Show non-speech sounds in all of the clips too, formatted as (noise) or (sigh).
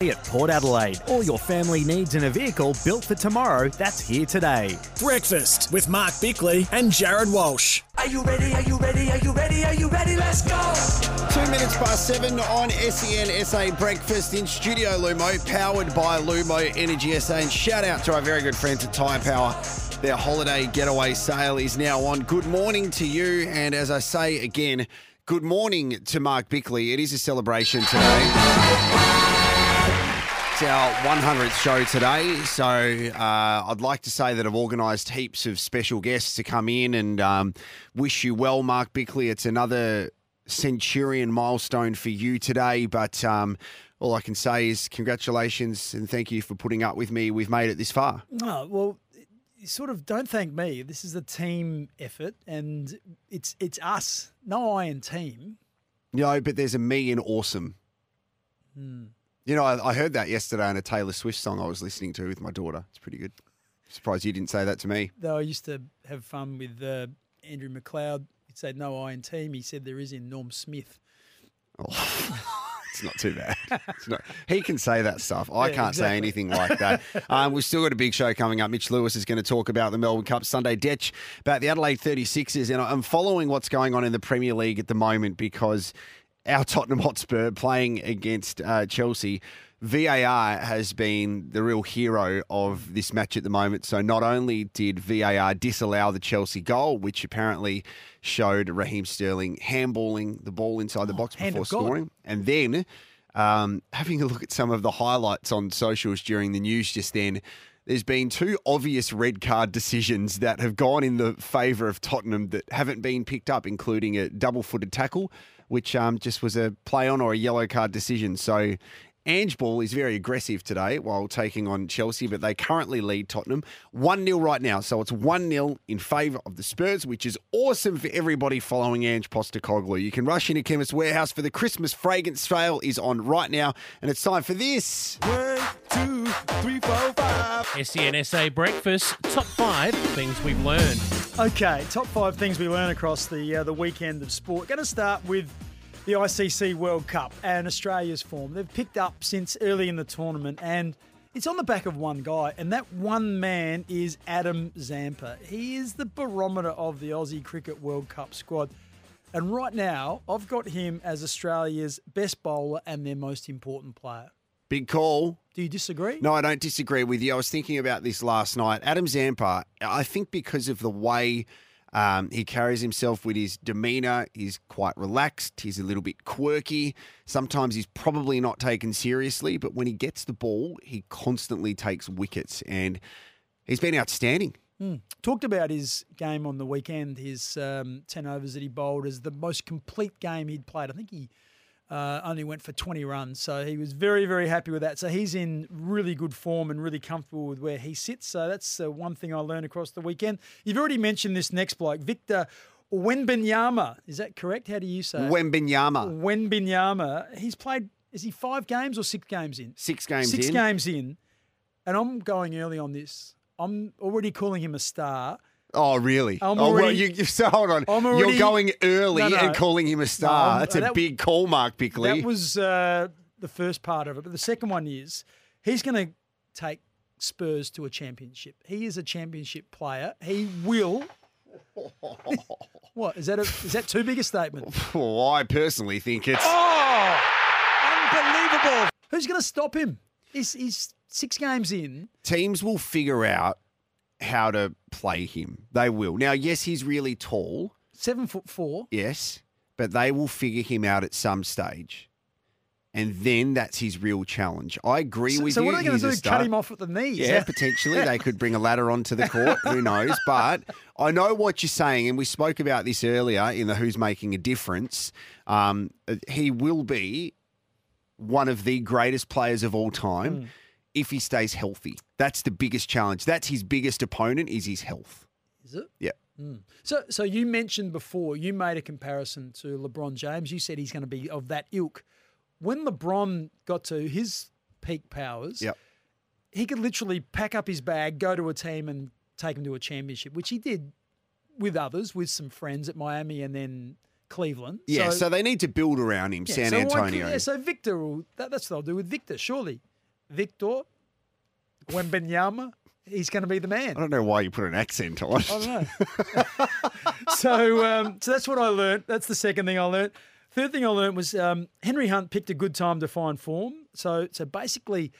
At Port Adelaide, all your family needs in a vehicle built for tomorrow that's here today. Breakfast with Mark Bickley and Jared Walsh. Are you ready? Are you ready? Are you ready? Are you ready? Let's go! Two minutes past seven on SEN SA Breakfast in Studio Lumo, powered by Lumo Energy SA. And shout out to our very good friends at Tyre Power. Their holiday getaway sale is now on. Good morning to you. And as I say again, good morning to Mark Bickley. It is a celebration today. It's our 100th show today, so uh, I'd like to say that I've organised heaps of special guests to come in and um, wish you well, Mark Bickley. It's another centurion milestone for you today, but um, all I can say is congratulations and thank you for putting up with me. We've made it this far. Oh, well, sort of don't thank me. This is a team effort, and it's it's us, no I in team. No, but there's a me in awesome. Hmm. You know, I, I heard that yesterday on a Taylor Swift song I was listening to with my daughter. It's pretty good. Surprised you didn't say that to me. Though I used to have fun with uh, Andrew McLeod. He'd say no I in team. He said there is in Norm Smith. (laughs) It's not too bad. Not, he can say that stuff. I Yeah, can't say anything like that. (laughs) Um, we've still got a big show coming up. Mitch Lewis is going to talk about the Melbourne Cup Sunday Detch, about the Adelaide 36ers. And I'm following what's going on in the Premier League at the moment because our (laughs) Tottenham Hotspur playing against uh, Chelsea. VAR has been the real hero of this match at the moment. So not only did VAR disallow the Chelsea goal, which apparently showed Raheem Sterling handballing the ball inside the box Oh, hand before scoring, and then um, having a look at some of the highlights on socials during the news just then, there's been two obvious red card decisions that have gone in the favour of Tottenham that haven't been picked up, including a double footed tackle, which um, just was a play on or a yellow card decision. So. Ange Ball is very aggressive today while taking on Chelsea, but they currently lead Tottenham 1 0 right now. So it's 1 0 in favour of the Spurs, which is awesome for everybody following Ange Postecoglou. You can rush into Chemist Warehouse for the Christmas fragrance sale is on right now, and it's time for this. One, two, three, four, five. SENSA E Breakfast, top five things we've learned. Okay, top five things we learn across the uh, the weekend of sport. Going to start with the ICC World Cup and Australia's form. They've picked up since early in the tournament, and it's on the back of one guy, and that one man is Adam Zampa. He is the barometer of the Aussie Cricket World Cup squad. And right now, I've got him as Australia's best bowler and their most important player. Big call. Do you disagree? No, I don't disagree with you. I was thinking about this last night. Adam Zampa, I think because of the way um, he carries himself with his demeanour, he's quite relaxed. He's a little bit quirky. Sometimes he's probably not taken seriously, but when he gets the ball, he constantly takes wickets, and he's been outstanding. Talked about his game on the weekend, his um, 10 overs that he bowled as the most complete game he'd played. I think he uh, only went for 20 runs. So he was very, very happy with that. So he's in really good form and really comfortable with where he sits. So that's uh, one thing I learned across the weekend. You've already mentioned this next bloke, Victor Wenbenyama. Is that correct? How do you say it? Wembenyama, Wenbenyama. He's played, is he five games or six games in? six games Six in. games in. And I'm going early on this. I'm already calling him a star. Oh, really? I'm oh, well, already- you, you, (laughs) so hold on. I'm You're going early No, no. and calling him a star. I'm- That's a that- big call, Mark Bickley. That was uh, the first part of it. But the second one is he's going to take Spurs to a championship. He is a championship player. He will. (laughs) what is that? A, is that too big a statement? well, I personally think it's. Oh, unbelievable! Who's going to stop him? He's, he's six games in. teams will figure out how to play him. They will. Now, yes, he's really tall, Seven foot four. yes, but they will figure him out at some stage. And then that's his real challenge. I agree So, with so you. what are they going to do? Cut him off at the knees? Yeah, (laughs) potentially. They could bring a ladder onto the court. Who knows? But I know what you're saying, and we spoke about this earlier in the Who's Making a Difference. Um, he will be one of the greatest players of all time Hmm. If he stays healthy. That's the biggest challenge. That's his biggest opponent is his health. Is it? Yeah. Hmm. So, so you mentioned before you made a comparison to LeBron James. You said he's going to be of that ilk. When LeBron got to his peak powers, Yep. he could literally pack up his bag, go to a team, and take him to a championship, which he did with others, with some friends at Miami and then Cleveland. Yeah, so, they need to build around him, yeah, San so Antonio. yeah, so Victor, will, that, that's what they'll do with Victor, surely. Victor Wembenyama, he's going to be the man. I don't know why you put an accent on. I don't know. (laughs) so, um, so that's what I learned. That's the second thing I learned. Third thing I learned was um, Henry Hunt picked a good time to find form. So, so basically,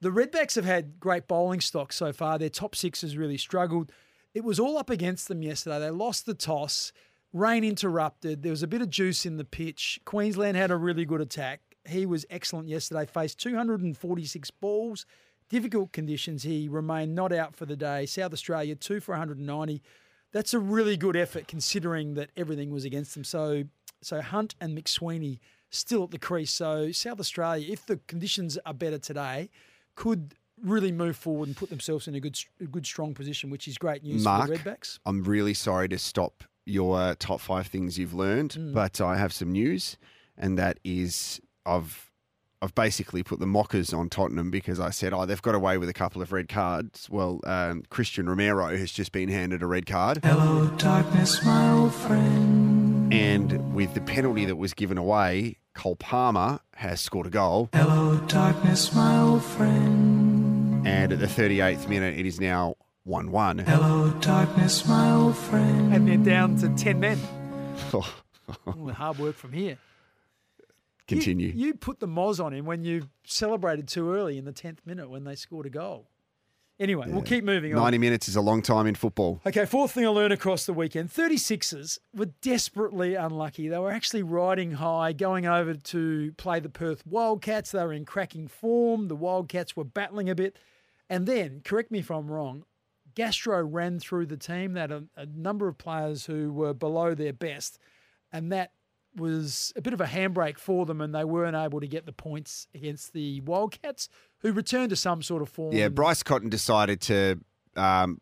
the Redbacks have had great bowling stock so far. Their top six has really struggled. It was all up against them yesterday. They lost the toss. Rain interrupted. There was a bit of juice in the pitch. Queensland had a really good attack. He was excellent yesterday. Faced 246 balls. Difficult conditions. He remained not out for the day. South Australia, two for 190. That's a really good effort considering that everything was against them. So, so Hunt and McSweeney still at the crease. So South Australia, if the conditions are better today, could really move forward and put themselves in a good, a good strong position, which is great news Mark, for the Redbacks. I'm really sorry to stop your top five things you've learned, Mm. but I have some news, and that is I've I've basically put the mockers on Tottenham because I said, oh, they've got away with a couple of red cards. Well, um, Cristian Romero has just been handed a red card. Hello, darkness, my old friend. And with the penalty that was given away, Cole Palmer has scored a goal. Hello, darkness, my old friend. And at the 38th minute, it is now 1 1. Hello, darkness, my old friend. And they're down to 10 men. (laughs) Ooh, hard work from here. You- Continue. You, put the moz on him when you celebrated too early in the 10th minute when they scored a goal. Anyway, we'll keep moving on. 90 minutes is a long time in football. Okay, fourth thing I learned across the weekend 36ers were desperately unlucky. They were actually riding high, going over to play the Perth Wildcats. They were in cracking form. The Wildcats were battling a bit. And then, correct me if I'm wrong, Gastro ran through the team. They had a, a number of players who were below their best. And that was a bit of a handbrake for them, and they weren't able to get the points against the Wildcats, who returned to some sort of form. Yeah, Bryce Cotton decided to um,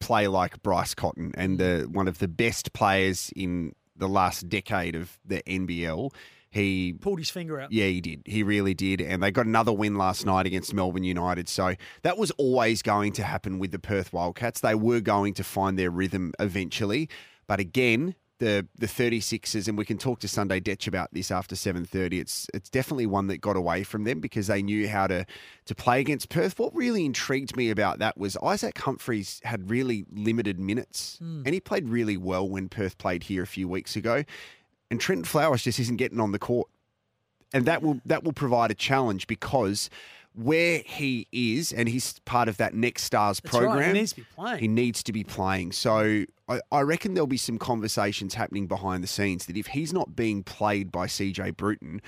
play like Bryce Cotton, and the one of the best players in the last decade of the NBL. He pulled his finger out. Yeah, he did. He really did. And they got another win last night against Melbourne United. So that was always going to happen with the Perth Wildcats. They were going to find their rhythm eventually. But again, the the 36ers, and we can talk to Sunday Detch about this after 7.30, it's it's definitely one that got away from them because they knew how to, to play against Perth. What really intrigued me about that was Isaac Humphries had really limited minutes. Hmm. And he played really well when Perth played here a few weeks ago. And Trent Flowers just isn't getting on the court and that will that will provide a challenge because where he is, and he's part of that Next Stars That's right, he program. needs to be playing. He needs to be playing. So I, I reckon there'll be some conversations happening behind the scenes that if he's not being played by CJ Bruton,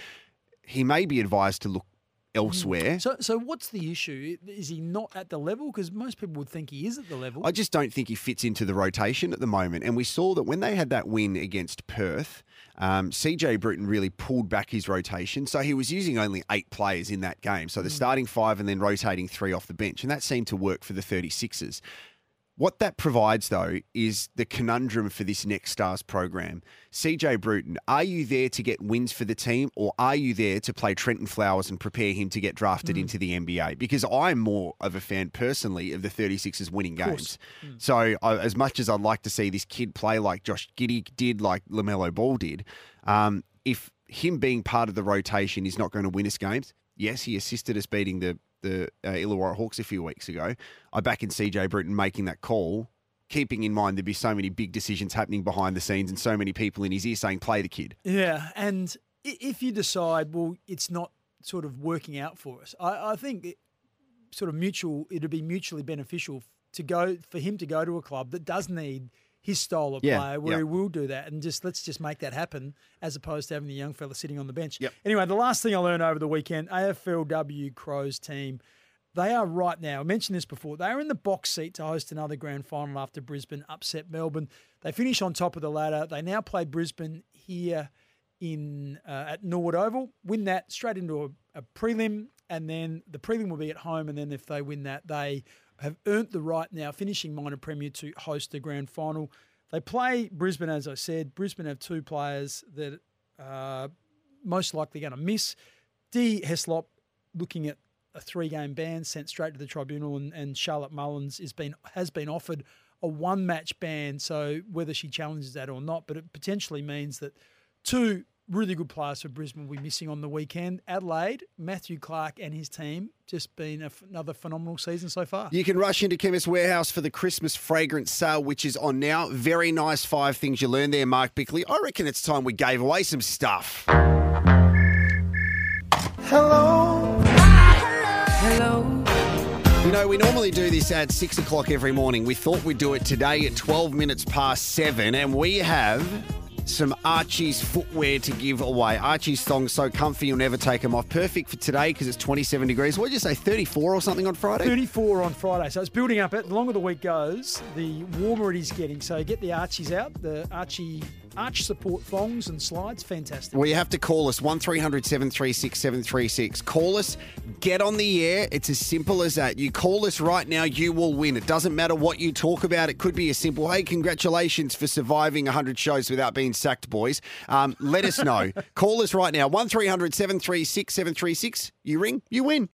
he may be advised to look hmm. elsewhere. So, so what's the issue? Is he not at the level? Because most people would think he is at the level. I just don't think he fits into the rotation at the moment. And we saw that when they had that win against Perth, um, CJ Bruton really pulled back his rotation. So he was using only eight players in that game. So the starting five and then rotating three off the bench. And that seemed to work for the 36ers. What that provides, though, is the conundrum for this Next Stars program. CJ Bruton, are you there to get wins for the team, or are you there to play Trentyn Flowers and prepare him to get drafted into the NBA? Because I'm more of a fan personally of the 36ers winning games. So, I, as much as I'd like to see this kid play like Josh Giddey did, like LaMelo Ball did, um, if him being part of the rotation is not going to win us games, yes, he assisted us beating the the uh, Illawarra Hawks a few weeks ago. I back in CJ Bruton making that call, keeping in mind there'd be so many big decisions happening behind the scenes and so many people in his ear saying, play the kid. yeah, and if you decide, well, it's not sort of working out for us, I, I think it, sort of mutual. It'd be mutually beneficial to go for him to go to a club that does need his style of Yeah, player, where he will do that, and just let's just make that happen, as opposed to having the young fella sitting on the bench. Yep. Anyway, the last thing I learned over the weekend, AFLW Crows team. They are right now, I mentioned this before, they are in the box seat to host another grand final after Brisbane upset Melbourne. They finish on top of the ladder. They now play Brisbane here in uh, at Norwood Oval, win that straight into a, a prelim, and then the prelim will be at home. And then if they win that, they have earned the right now, finishing minor premier, to host the grand final. They play Brisbane, as I said. Brisbane have two players that are most likely going to miss. D. Heslop looking at a three-game ban sent straight to the tribunal, and, and Charlotte Mullins been has been offered a one-match ban. So whether she challenges that or not, but it potentially means that two really good players for Brisbane will be missing on the weekend. Adelaide, Matthew Clarke and his team just been a f another phenomenal season so far. You can rush into Chemist Warehouse for the Christmas fragrance sale, which is on now. Very nice five things you learned there, Mark Bickley. I reckon it's time we gave away some stuff. Hello. Hello. You know, we normally do this at six o'clock every morning. We thought we'd do it today at 12 minutes past seven, and we have some Archie's footwear to give away. Archie's thongs so comfy you'll never take them off. Perfect for today because it's 27 degrees. What did you say, 34 or something on Friday? 34 on Friday. So it's building up. The longer the week goes, the warmer it is getting. So get the Archies out, the Archie arch support thongs and slides. Fantastic. Well, you have to call us 1300 736 736. Call us, get on the air. It's as simple as that. You call us right now, you will win. It doesn't matter what you talk about. It could be a simple, hey, congratulations for surviving 100 shows without being sacked, boys. Um, let us know. (laughs) call us right now 1300 736 736. You ring, you win.